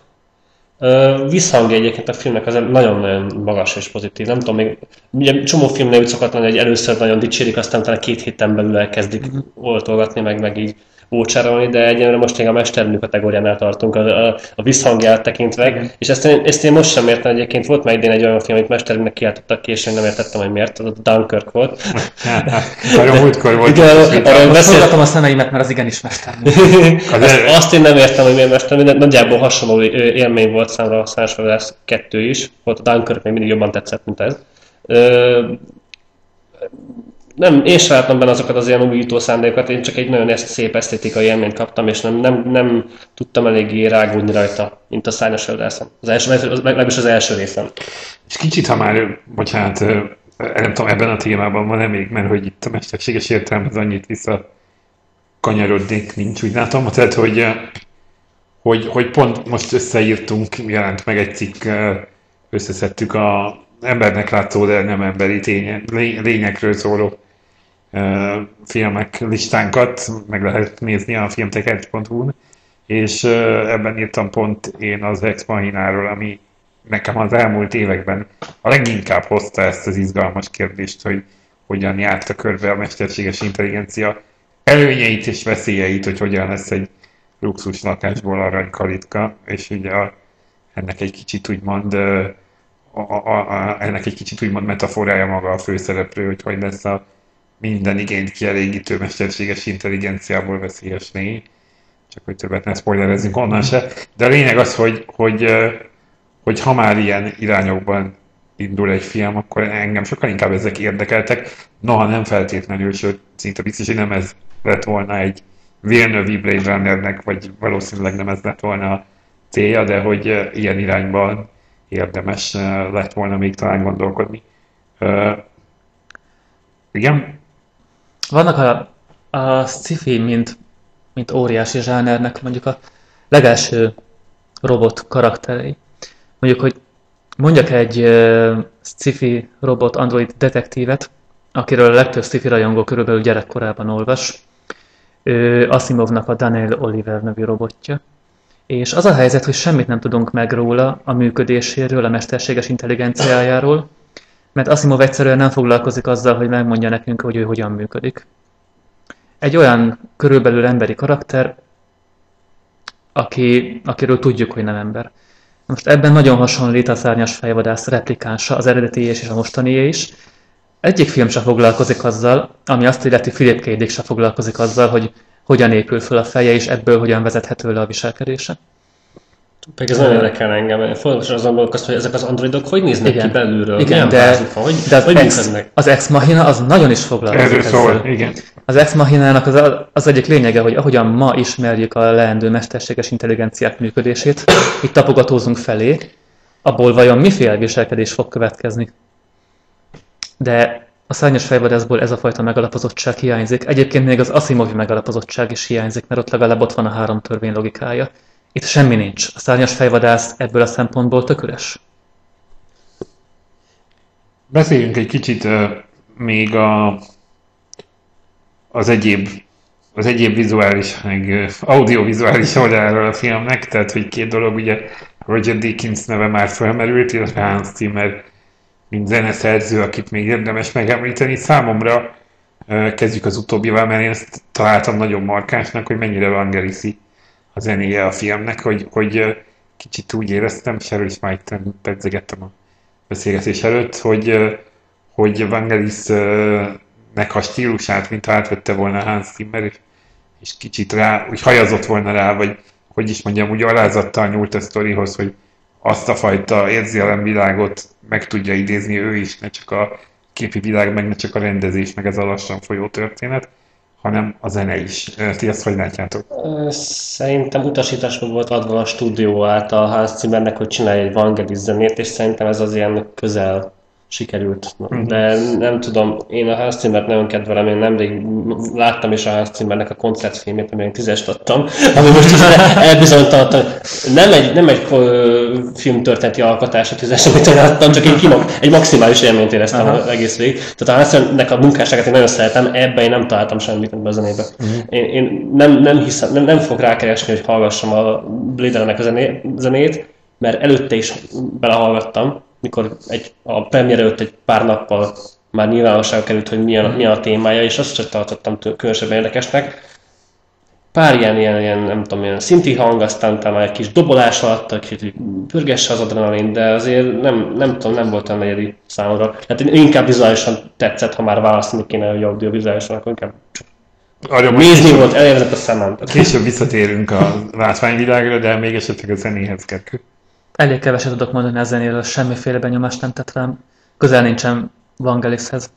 visszhangja egyébként a filmnek az nagyon-nagyon magas és pozitív. Nem tudom, még ugye csomó filmnél úgy szokott lenni, hogy először nagyon dicsérik, aztán utána két héten belül elkezdik oltolgatni, meg, meg így ócsárolni, de egyenlőre most még a mestermű kategóriánál tartunk a, a, a visszhangját tekintve, és ezt én, ezt én most sem értem egyébként. Volt már idén egy olyan film, amit mesterműnek kiáltottak ki, és én nem értettem, hogy miért, az a Dunkirk volt. Nagyon múltkor volt. Igen, arra beszél- a szemeimet, mert az igenis mestermű. Az Azt, én nem értem, hogy miért mestermű, de nagyjából hasonló élmény volt számomra a Szánsvadász 2 is. Volt a Dunkirk még mindig jobban tetszett, mint ez. Nem, én sem láttam benne azokat az ilyen újító szándékokat, én csak egy nagyon ezt szép esztétikai élményt kaptam, és nem, nem, nem tudtam eléggé rágódni rajta, mint a szárnyas földászom. Az első, legalábbis az első részem. És kicsit, ha már, bocsánat, ö, nem tudom, ebben a témában van-e még, mert hogy itt a mesterséges értelemhez annyit vissza kanyarodnék, nincs, úgy látom. Tehát, hogy, hogy, hogy pont most összeírtunk, jelent meg egy cikk, összeszedtük a embernek látszó, de nem emberi ténye, lé- lényekről szóló ö, filmek listánkat, meg lehet nézni a filmtekercs.hu-n, és ebben írtam pont én az Ex Machináról, ami nekem az elmúlt években a leginkább hozta ezt az izgalmas kérdést, hogy hogyan járta körbe a mesterséges intelligencia előnyeit és veszélyeit, hogy hogyan lesz egy luxus lakásból aranykalitka, és ugye a, ennek egy kicsit úgymond a, a, a, ennek egy kicsit úgymond metaforája maga a főszereplő, hogy hogy lesz a minden igényt kielégítő mesterséges intelligenciából veszélyes lény. Csak hogy többet ne spoilerezzünk onnan se. De a lényeg az, hogy, hogy, hogy ha már ilyen irányokban indul egy film, akkor engem sokkal inkább ezek érdekeltek. Noha nem feltétlenül, sőt, szinte biztos, hogy nem ez lett volna egy Villeneuve Blade Runnernek, vagy valószínűleg nem ez lett volna a célja, de hogy ilyen irányban érdemes lett volna még talán gondolkodni. Igen? Vannak a, a sci-fi, mint, mint óriási zsánernek mondjuk a legelső robot karakterei. Mondjuk, hogy mondjak egy uh, sci-fi robot android detektívet, akiről a legtöbb sci-fi rajongó körülbelül gyerekkorában olvas. Ő Asimovnak a Daniel Oliver nevű robotja. És az a helyzet, hogy semmit nem tudunk meg róla, a működéséről, a mesterséges intelligenciájáról, mert Asimov egyszerűen nem foglalkozik azzal, hogy megmondja nekünk, hogy ő hogyan működik. Egy olyan körülbelül emberi karakter, aki, akiről tudjuk, hogy nem ember. Most ebben nagyon hasonlít a szárnyas fejvadász replikánsa, az eredeti és a mostani is. Egyik film sem foglalkozik azzal, ami azt illeti Philip K. Dick foglalkozik azzal, hogy hogyan épül föl a feje, és ebből hogyan vezethető le a viselkedése. Pedig ez nagyon érdekel engem. Fontos azon gondolkoztam, hogy ezek az androidok hogy néznek Igen. ki belülről, Igen, milyen de, vázuk van, hogy, de az, hogy ex, működnek. az Ex Machina az nagyon is foglalkozik Erről szól, ezzel. igen. Az Ex Machinának az, az egyik lényege, hogy ahogyan ma ismerjük a leendő mesterséges intelligenciák működését, itt tapogatózunk felé, abból vajon miféle viselkedés fog következni. De a szárnyas fejvadászból ez a fajta megalapozottság hiányzik. Egyébként még az Asimovi megalapozottság is hiányzik, mert ott legalább ott van a három törvény logikája. Itt semmi nincs. A szárnyas fejvadász ebből a szempontból tök üres. Beszéljünk egy kicsit még a, az egyéb az egyéb vizuális, meg audiovizuális oldaláról a filmnek, tehát hogy két dolog, ugye Roger Deakins neve már felmerült, illetve Hans Zimmer, mint zeneszerző, akit még érdemes megemlíteni. Számomra kezdjük az utóbbival, mert én ezt találtam nagyon markánsnak, hogy mennyire Vangeliszi a zenéje a filmnek, hogy, hogy kicsit úgy éreztem, és erről is már itt pedzegettem a beszélgetés előtt, hogy, hogy Vangelisnek a stílusát, mint átvette volna Hans Zimmer, és, és kicsit rá, úgy hajazott volna rá, vagy hogy is mondjam, úgy alázattal nyúlt a sztorihoz, hogy azt a fajta érzelemvilágot meg tudja idézni ő is, ne csak a képi világ, meg ne csak a rendezés, meg ez a lassan folyó történet, hanem a zene is. Ti ezt hogy látjátok? Szerintem utasításba volt adva a stúdió által Hans Zimmernek, hogy csinálj egy Vangelis zenét, és szerintem ez az ilyen közel sikerült. De nem tudom, én a Hans Zimmert nagyon kedvelem, én nemrég láttam is a Hans Zimmernek a koncertfilmét, amilyen tízest adtam, ami most elbizonytalanodtam. Nem egy, nem egy filmtörténeti alkotás a tízes, amit én láttam, csak én kimag, egy maximális élményt éreztem Aha. az egész végig. Tehát a Hans Zimmernek a munkásságát én nagyon szeretem, ebben én nem találtam semmit ebben a zenébe. Én, én nem, nem hiszem, nem, nem fog rákeresni, hogy hallgassam a Blade Runner-nek a zené, zenét, mert előtte is belehallgattam, mikor egy, a premier előtt egy pár nappal már nyilvánosságra került, hogy milyen, milyen a témája, és azt sem tartottam különösebben érdekesnek. Pár ilyen, ilyen, ilyen, nem tudom, ilyen szinti hang, aztán talán egy kis dobolás alatt, egy kicsit pörgesse az adrenalin, de azért nem, nem tudom, nem volt olyan negyedi számomra. Hát inkább vizuálisan tetszett, ha már választani kéne, hogy audiovizuálisan, akkor inkább Arra nézni volt, elérkezett a szemem. Később visszatérünk a látványvilágra, de még esetleg a zenéhez kell. Elég keveset tudok mondani a zenéről, semmiféle benyomást nem tett rám. Közel nincsen Vangelishez.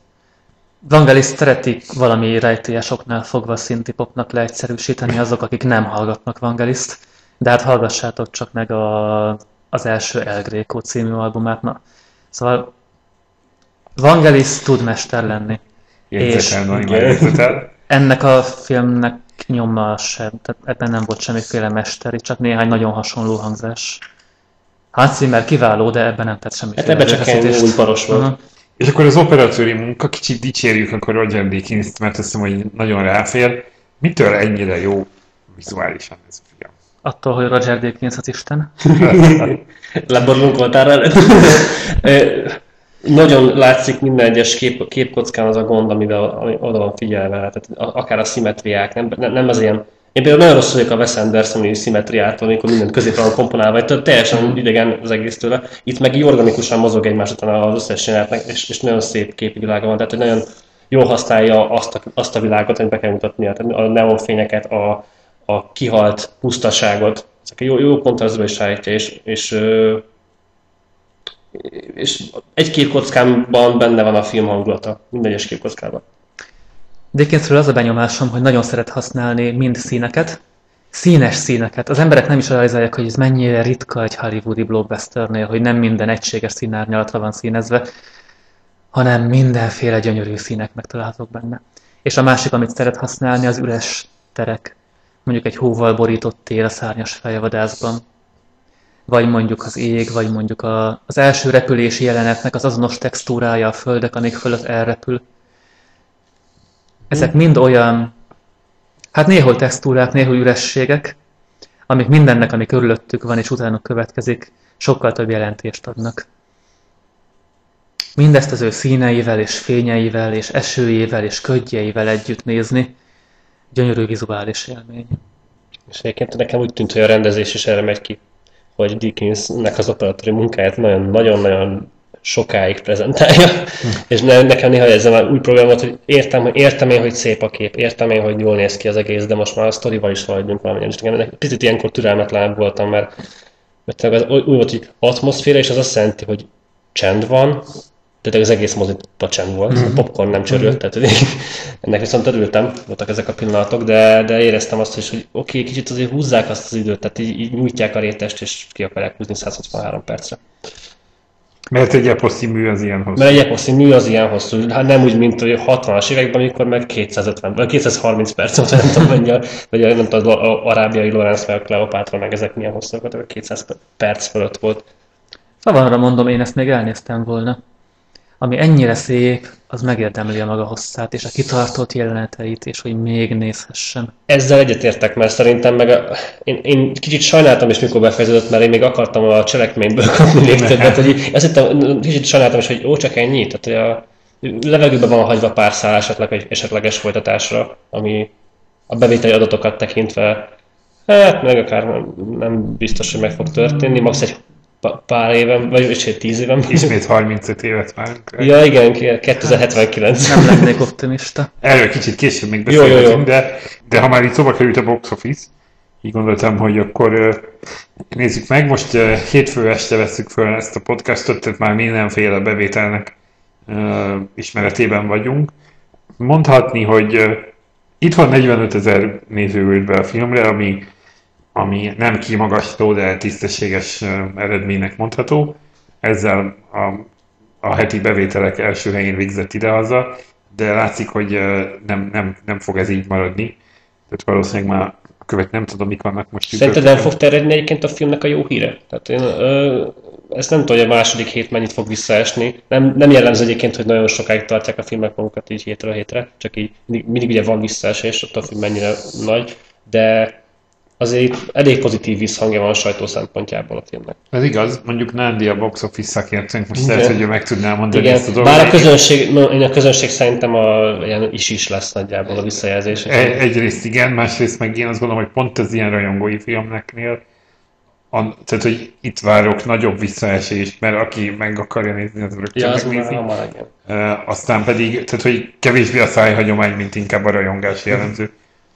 Vangelis szeretik valami rejtélyesoknál fogva szintipopnak leegyszerűsíteni azok, akik nem hallgatnak Vangeliszt, de hát hallgassátok csak meg a, az első El Greco című albumát. Na. Szóval Vangelis tud mester lenni. Jegyzetel, jegyzetel. Ennek a filmnek nyoma sem, tehát ebben nem volt semmiféle mesteri, csak néhány nagyon hasonló hangzás. Hans Zimmer kiváló, de ebben nem tett semmiféle Hát ebben csak egy új paros volt. Aha. És akkor az operatőri munka, kicsit dicsérjük akkor Roger Deakins-t, mert azt hiszem, hogy nagyon ráfér. Mitől ennyire jó vizuálisan ez a film? Attól, hogy Roger Deakins az Isten. Leborulunk voltál előtt. Nagyon látszik minden egyes kép, képkockán az a gond, amivel ami oda van figyelve, tehát a- akár a szimetriák, nem, nem, nem az ilyen én például nagyon rosszul vagyok a Wes Anderson szimmetriától, amikor mindent középre van komponálva, tudod, teljesen idegen az egész tőle. Itt meg így organikusan mozog egymás után az összes jelenetnek, és, és nagyon szép képvilága van, tehát hogy nagyon jól használja azt a, azt a világot, amit be kell mutatnia, tehát a neonfényeket, a, a kihalt pusztaságot, ezek jó, jó kontrasztba is állítja, és, és, és egy képkockában benne van a film hangulata, minden egyes képkockában. Dickinsről az a benyomásom, hogy nagyon szeret használni mind színeket, színes színeket. Az emberek nem is realizálják, hogy ez mennyire ritka egy hollywoodi blockbusternél, hogy nem minden egységes színárnyalatra van színezve, hanem mindenféle gyönyörű színek megtalálhatók benne. És a másik, amit szeret használni, az üres terek. Mondjuk egy hóval borított tél a szárnyas fejvadászban. Vagy mondjuk az ég, vagy mondjuk a, az első repülési jelenetnek az azonos textúrája a földek, amik fölött elrepül. Ezek mind olyan, hát néhol textúrák, néhol ürességek, amik mindennek, ami körülöttük van és utánuk következik, sokkal több jelentést adnak. Mindezt az ő színeivel és fényeivel és esőjével és ködjeivel együtt nézni, gyönyörű vizuális élmény. És egyébként nekem úgy tűnt, hogy a rendezés is erre megy ki, hogy Dickensnek az operatőri munkáját nagyon-nagyon-nagyon sokáig prezentálja, és ne, nekem néha érzem már új problémát, hogy értem, hogy értem én, hogy szép a kép, értem én, hogy jól néz ki az egész, de most már a sztorival is haladjunk valamilyen. És nekem picit ilyenkor türelmetlen voltam, mert, mert az úgy volt, hogy atmoszféra, és az azt jelenti, hogy csend van, tehát az egész mozitban csend volt, a popcorn nem csörült, tehát hogy ennek viszont örültem, voltak ezek a pillanatok, de, de éreztem azt is, hogy oké, okay, kicsit azért húzzák azt az időt, tehát így, így nyújtják a rétest, és ki akarják húzni 163 percre. Mert egy eposzi mű az ilyen hosszú. Mert egy eposzi mű az ilyen hosszú, hát nem úgy, mint hogy 60-as években, amikor meg 250, vagy 230 perc volt, nem tudom mennyi, a- vagy nem tudom, az arábiai Lorenz meg a Kleopátra, meg ezek milyen hosszúak voltak, 200 perc fölött volt. Szavanra mondom, én ezt még elnéztem volna. Ami ennyire szép, az megérdemli a maga hosszát, és a kitartott jeleneteit, és hogy még nézhessem. Ezzel egyetértek, mert szerintem meg a, én, én, kicsit sajnáltam is, mikor befejeződött, mert én még akartam a cselekményből kapni még többet, hogy azt hittem, kicsit sajnáltam is, hogy ó, csak ennyi, tehát hogy a levegőben van hagyva pár szál esetleg egy esetleges folytatásra, ami a bevételi adatokat tekintve, hát meg akár nem, nem biztos, hogy meg fog történni, max. egy pár éven, vagy és egy tíz éven. Ismét 35 évet várunk. Ja, igen, 2079. Nem lennék optimista. Erről kicsit később még Jó, jó, jó. beszélgetünk, de, de ha már itt szóba került a box office, így gondoltam, hogy akkor nézzük meg. Most hétfő este veszük föl ezt a podcastot, tehát már mindenféle bevételnek ismeretében vagyunk. Mondhatni, hogy itt van 45 ezer néző be a filmre, ami, ami nem kimagasló, de tisztességes eredménynek mondható. Ezzel a, a heti bevételek első helyén végzett idehaza, de látszik, hogy nem, nem, nem fog ez így maradni. Tehát valószínűleg már a követ nem tudom, mik vannak most. Szerinted nem fog terjedni egyébként a filmnek a jó híre? Tehát én ö, ezt nem tudom, hogy a második hét mennyit fog visszaesni. Nem, nem jellemző egyébként, hogy nagyon sokáig tartják a filmek magukat így hétről hétre, csak így mindig, mindig ugye van visszaesés, attól függ mennyire nagy, de azért elég pozitív visszhangja van a sajtó szempontjából a filmnek. Ez igaz, mondjuk Nándi a box office szakértőnk, most Igen. lehet, hogy meg tudná mondani ezt a Igen, dolgot. bár a közönség, no, én a közönség szerintem a, ilyen is is lesz nagyjából a visszajelzés. E- Egyrészt igen, másrészt meg én azt gondolom, hogy pont az ilyen rajongói filmeknél, a, tehát, hogy itt várok nagyobb visszaesést, mert aki meg akarja nézni, az rögtön Ja, az megnézi. már hamar, igen. Uh, aztán pedig, tehát hogy kevésbé a szájhagyomány, mint inkább a rajongás jellemző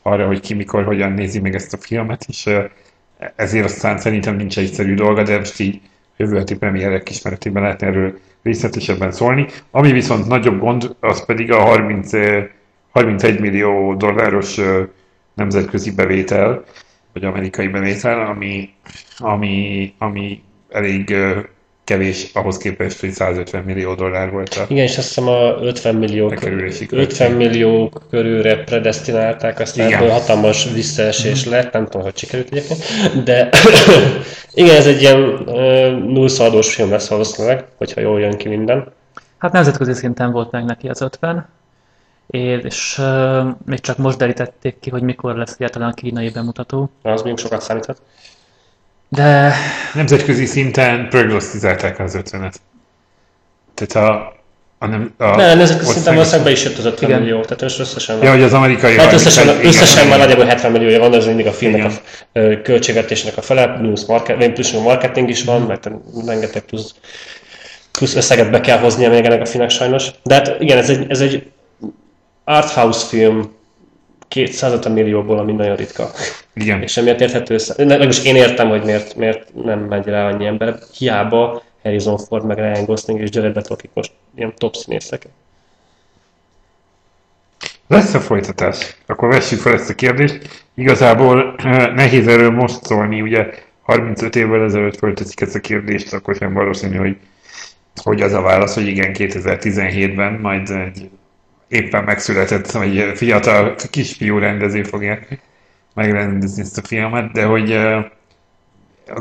arra, hogy ki mikor, hogyan nézi meg ezt a filmet, és ezért aztán szerintem nincs egyszerű dolga, de most így jövő heti premierek ismeretében lehetne erről részletesebben szólni. Ami viszont nagyobb gond, az pedig a 30, eh, 31 millió dolláros nemzetközi bevétel, vagy amerikai bevétel, ami, ami, ami elég kevés ahhoz képest, hogy 150 millió dollár volt a Igen, és azt hiszem a 50 millió, Bekerülési 50 millió körülre predestinálták, aztán Igen. ebből hatalmas visszaesés lett, nem tudom, hogy sikerült egyébként, de igen, ez egy ilyen ö, nullszaldós film lesz valószínűleg, hogyha jól jön ki minden. Hát nemzetközi szinten volt meg neki az 50, és uh, még csak most derítették ki, hogy mikor lesz egyáltalán a kínai bemutató. Az még sokat számíthat. De nemzetközi szinten prognosztizálták az 50-et. Tehát a, a, nem, a Ne, nemzetközi szinten valószínűleg be is jött az 50 Igen. millió, tehát most összesen Ja, hogy az amerikai... Hát összesen, 31, összesen igen, már nagyjából 70 milliója van, ez mindig a filmnek Igen. a költségvetésnek a fele, plusz, market, plusz marketing is van, mert rengeteg plusz, plusz összeget be kell hoznia még ennek a filmnek sajnos. De hát igen, ez egy, ez egy arthouse film 250 millióból, ami nagyon ritka. Igen. És emiatt érthető össze. Legalábbis én értem, hogy miért, miért nem megy rá annyi ember. Hiába Harrison Ford, meg Ryan Gosling és Jared Leto, akik most ilyen top színészek. Lesz a folytatás? Akkor vessük fel ezt a kérdést. Igazából eh, nehéz erről most szólni, ugye 35 évvel ezelőtt fölteszik ezt a kérdést, akkor sem valószínű, hogy, hogy az a válasz, hogy igen, 2017-ben majd egy éppen megszületett, vagy fiatal kisfiú rendező fogja megrendezni ezt a filmet, de hogy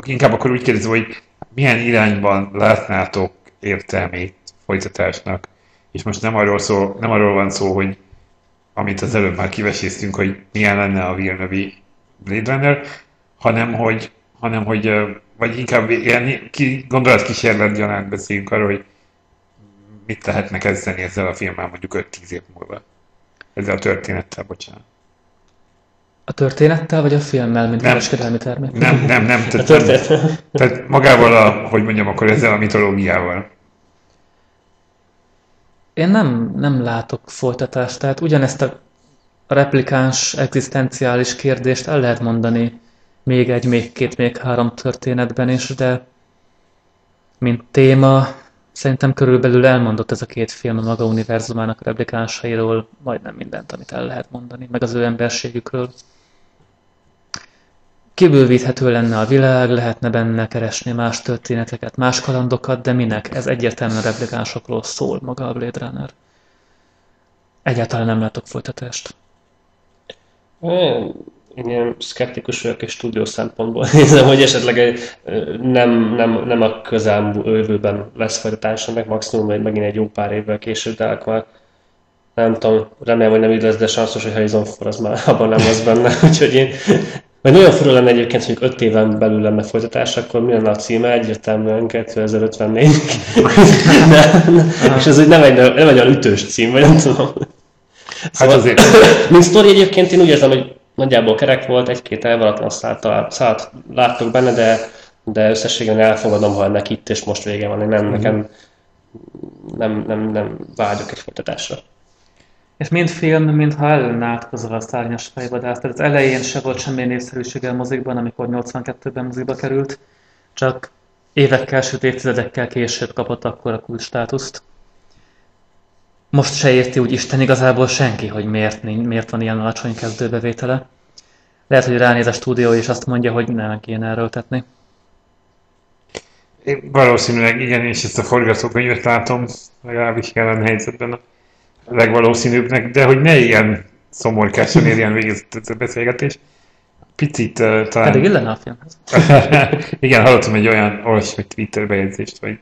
inkább akkor úgy kérdezem, hogy milyen irányban látnátok értelmét folytatásnak, és most nem arról, szól, nem arról van szó, hogy amit az előbb már kiveséztünk, hogy milyen lenne a Villeneuve Blade Runner, hanem hogy, hanem hogy vagy inkább ilyen ki, gondolatkísérlet gyanánt beszéljünk arról, hogy mit lehetne kezdeni ezzel a filmmel mondjuk 5-10 év múlva. Ezzel a történettel, bocsánat. a történettel vagy a filmmel, mint Nem. kereskedelmi termék? Nem, nem, nem. A Tehát, történet. tehát magával a, hogy mondjam, akkor ezzel a mitológiával. Én nem, nem látok folytatást, tehát ugyanezt a replikáns, egzisztenciális kérdést el lehet mondani még egy, még két, még három történetben is, de mint téma szerintem körülbelül elmondott ez a két film a maga univerzumának a replikánsairól majdnem mindent, amit el lehet mondani, meg az ő emberségükről. Kibővíthető lenne a világ, lehetne benne keresni más történeteket, más kalandokat, de minek? Ez egyértelműen replikánsokról szól maga a Blade Runner. Egyáltalán nem látok folytatást. Ilyen szkeptikus vagyok és stúdió szempontból nézem, hogy esetleg egy, nem, nem, nem a közeljövőben lesz folytatása, meg maximum majd megint egy jó pár évvel később, de akkor már nem tudom, remélem, hogy nem így lesz, de sanszos, hogy Harrison Ford az már abban nem lesz benne, úgyhogy én vagy nagyon fura lenne egyébként, hogy 5 éven belül lenne folytatás, akkor mi lenne a címe? Egyértelműen 2054. De, és ez úgy nem egy, nem egy olyan ütős cím, vagy nem tudom. Hát azért, Mint sztori egyébként én úgy érzem, hogy nagyjából kerek volt, egy-két elvaratlan szállt, szállt láttok benne, de, de összességében elfogadom, ha ennek itt és most vége van. Én nem, nekem nem, nem, nem vágyok egy folytatásra. És mind film, mintha ellen átkozva a szárnyas fejvadász. Tehát az elején se volt semmi népszerűsége a mozikban, amikor 82-ben mozikba került, csak évekkel, sőt évtizedekkel később kapott akkor a kult státuszt. Most se érti úgy Isten igazából senki, hogy miért, miért van ilyen alacsony kezdőbevétele. Lehet, hogy ránéz a stúdió és azt mondja, hogy nem kéne erőltetni. Én valószínűleg igen, és ezt a forgatókönyvet látom, legalábbis jelen helyzetben a legvalószínűbbnek, de hogy ne ilyen szomorkásan érjen végig ez a beszélgetés. Picit uh, talán... Pedig illene a filmhez. igen, hallottam egy olyan olyasmi Twitter bejegyzést, hogy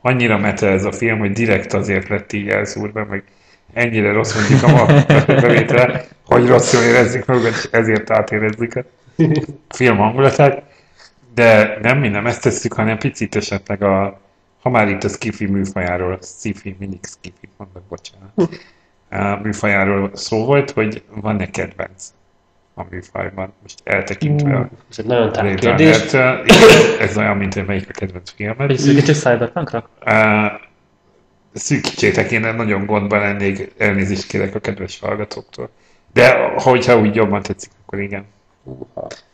annyira meta ez a film, hogy direkt azért lett így elszúrva, meg ennyire rossz mondjuk a bevétele, hogy rosszul érezzük magunkat, és ezért átérezzük a film hangulatát. De nem mi nem ezt tesszük, hanem picit esetleg a, ha már itt a skifi műfajáról, skifi, mindig skifi, mondok, bocsánat, a műfajáról szó volt, hogy van-e kedvenc a műfajban, most eltekintve a Ez egy nagyon tág kérdés. Igen, Ez olyan, mint hogy melyik a kedvenc filmed. Hogy szűkítsük Cyberpunkra? Uh, szűkítsétek, én nagyon gondban lennék, elnézést kérek a kedves hallgatóktól. De hogyha úgy jobban tetszik, akkor igen.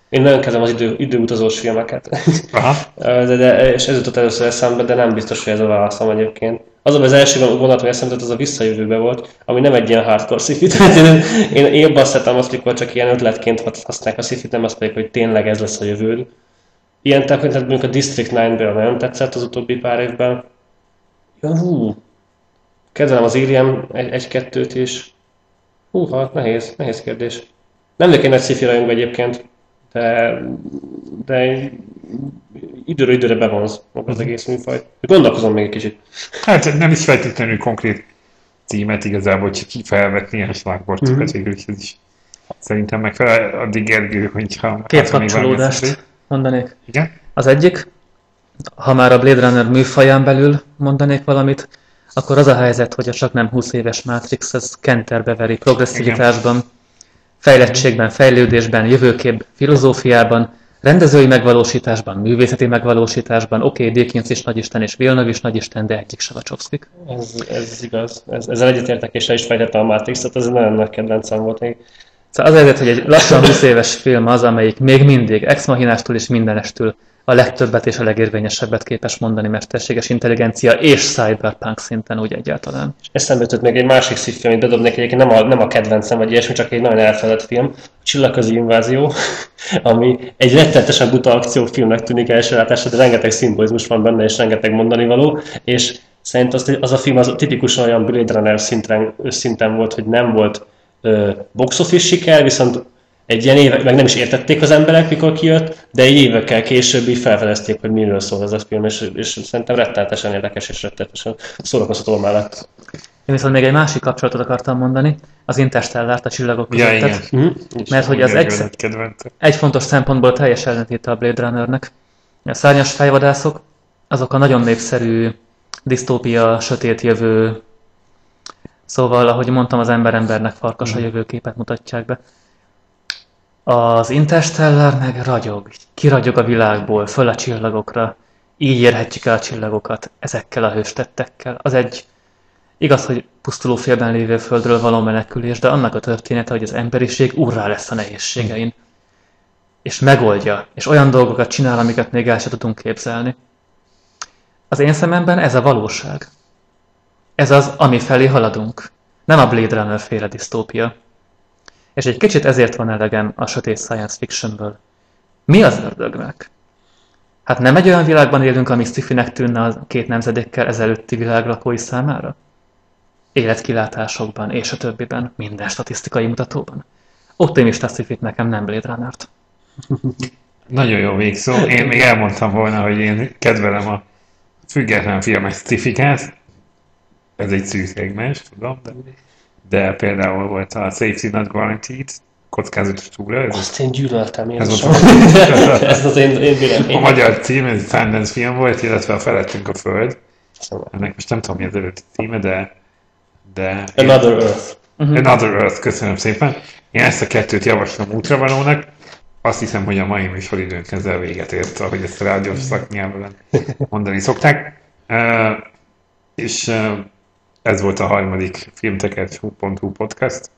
Én nagyon kezdem az idő, időutazós filmeket. Aha. de, de, és ez jutott először eszembe, de nem biztos, hogy ez a válaszom egyébként. Az az első gondolat, hogy eszembe az a visszajövőbe volt, ami nem egy ilyen hardcore sci én, én, én szeretem azt, amikor csak ilyen ötletként használják a sci nem azt pedig, hogy tényleg ez lesz a jövő. Ilyen tekintetben mondjuk a District 9-ből nagyon tetszett az utóbbi pár évben. Ja, hú, kedvelem az Alien egy-kettőt is. Húha, nehéz, nehéz kérdés. Nem vagyok egy nagy sci egyébként, de, de időről időre bevonz maga az egész műfaj. Gondolkozom még egy kicsit. Hát nem is feltétlenül konkrét címet igazából, csak felvetni ilyen slágbortokat, mm-hmm. ez is szerintem megfelel. Addig Gergő, hogyha... Két kapcsolódást mondanék. Igen? Az egyik, ha már a Blade Runner műfaján belül mondanék valamit, akkor az a helyzet, hogy a csak nem 20 éves Matrix ez kenterbe veri progresszivitásban, fejlettségben, fejlődésben, jövőkép, filozófiában, rendezői megvalósításban, művészeti megvalósításban, oké, okay, Dickens is nagyisten és Villeneuve is nagyisten, de egyik se Wachowskik. Ez, ez igaz. Ez, ezzel egyetértek, és is fejtette a Matrixot, ez nagyon nagy kedvencem volt még. Szóval az helyzet, hogy egy lassan 20 éves film az, amelyik még mindig ex machinástól és mindenestől a legtöbbet és a legérvényesebbet képes mondani mesterséges intelligencia és cyberpunk szinten úgy egyáltalán. Eszembe jutott még egy másik szívfilm, amit bedobnék egyébként nem a, nem a kedvencem, vagy ilyesmi, csak egy nagyon elfeledett film, a Csillagközi Invázió, ami egy rettenetesen buta akciófilmnek tűnik első látásra, de rengeteg szimbolizmus van benne, és rengeteg mondani való, és szerintem az, az a film az tipikusan olyan Blade Runner szinten, szinten volt, hogy nem volt box office siker, viszont egy ilyen évek, meg nem is értették az emberek, mikor kijött, de egy évekkel később így felfedezték, hogy miről szól ez a film, és, és szerintem rettenetesen érdekes és rettenetesen szórakoztató mellett. Én viszont még egy másik kapcsolatot akartam mondani, az Interstellárt, a csillagok között. Ja, mm-hmm. Mert hogy az egy, egy fontos szempontból teljes ellentéte a Blade Runnernek. A szárnyas fejvadászok, azok a nagyon népszerű disztópia, sötét jövő, szóval, ahogy mondtam, az ember-embernek farkas a mhm. jövőképet mutatják be. Az Interstellar meg ragyog, kiragyog a világból, föl a csillagokra. Így érhetjük el a csillagokat ezekkel a hőstettekkel. Az egy igaz, hogy pusztuló félben lévő földről való menekülés, de annak a története, hogy az emberiség urrá lesz a nehézségein. És megoldja, és olyan dolgokat csinál, amiket még el sem tudunk képzelni. Az én szememben ez a valóság. Ez az, ami felé haladunk. Nem a Blade Runner féle disztópia. És egy kicsit ezért van elegem a sötét science fictionből. Mi az ördögnek? Hát nem egy olyan világban élünk, ami sci tűnne a két nemzedékkel ezelőtti világ lakói számára? Életkilátásokban és a többiben, minden statisztikai mutatóban. Optimista sci nekem nem Blade Runner-t. Nagyon jó végszó. Én még elmondtam volna, hogy én kedvelem a független filmes sci Ez egy szűk szegmens, tudom, de de például volt a Safety Not Guaranteed, kockázatos túra. Ez Azt én gyűlöltem, én ez, az, ez az én, én én A magyar cím, ez Sundance film volt, illetve a Felettünk a Föld. Szóval. Ennek most nem tudom, mi az előtti címe, de... de Another én, Earth. Uh-huh. Another Earth, köszönöm szépen. Én ezt a kettőt javaslom útravalónak. Azt hiszem, hogy a mai műsoridőnk ezzel véget ért, ahogy ezt a rádiós szaknyelven mondani szokták. Uh, és uh, ez volt a harmadik filmtekercs.hu podcast.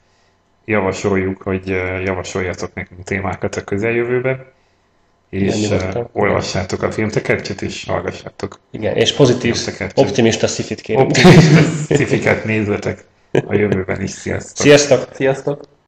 Javasoljuk, hogy javasoljatok nekünk témákat a közeljövőben, és uh, olvassátok a filmtekercset, és hallgassátok. Igen, és pozitív, optimista szifit kérünk. Optimista szifiket nézzetek a jövőben is. Sziasztok! Sziasztok! Sziasztok!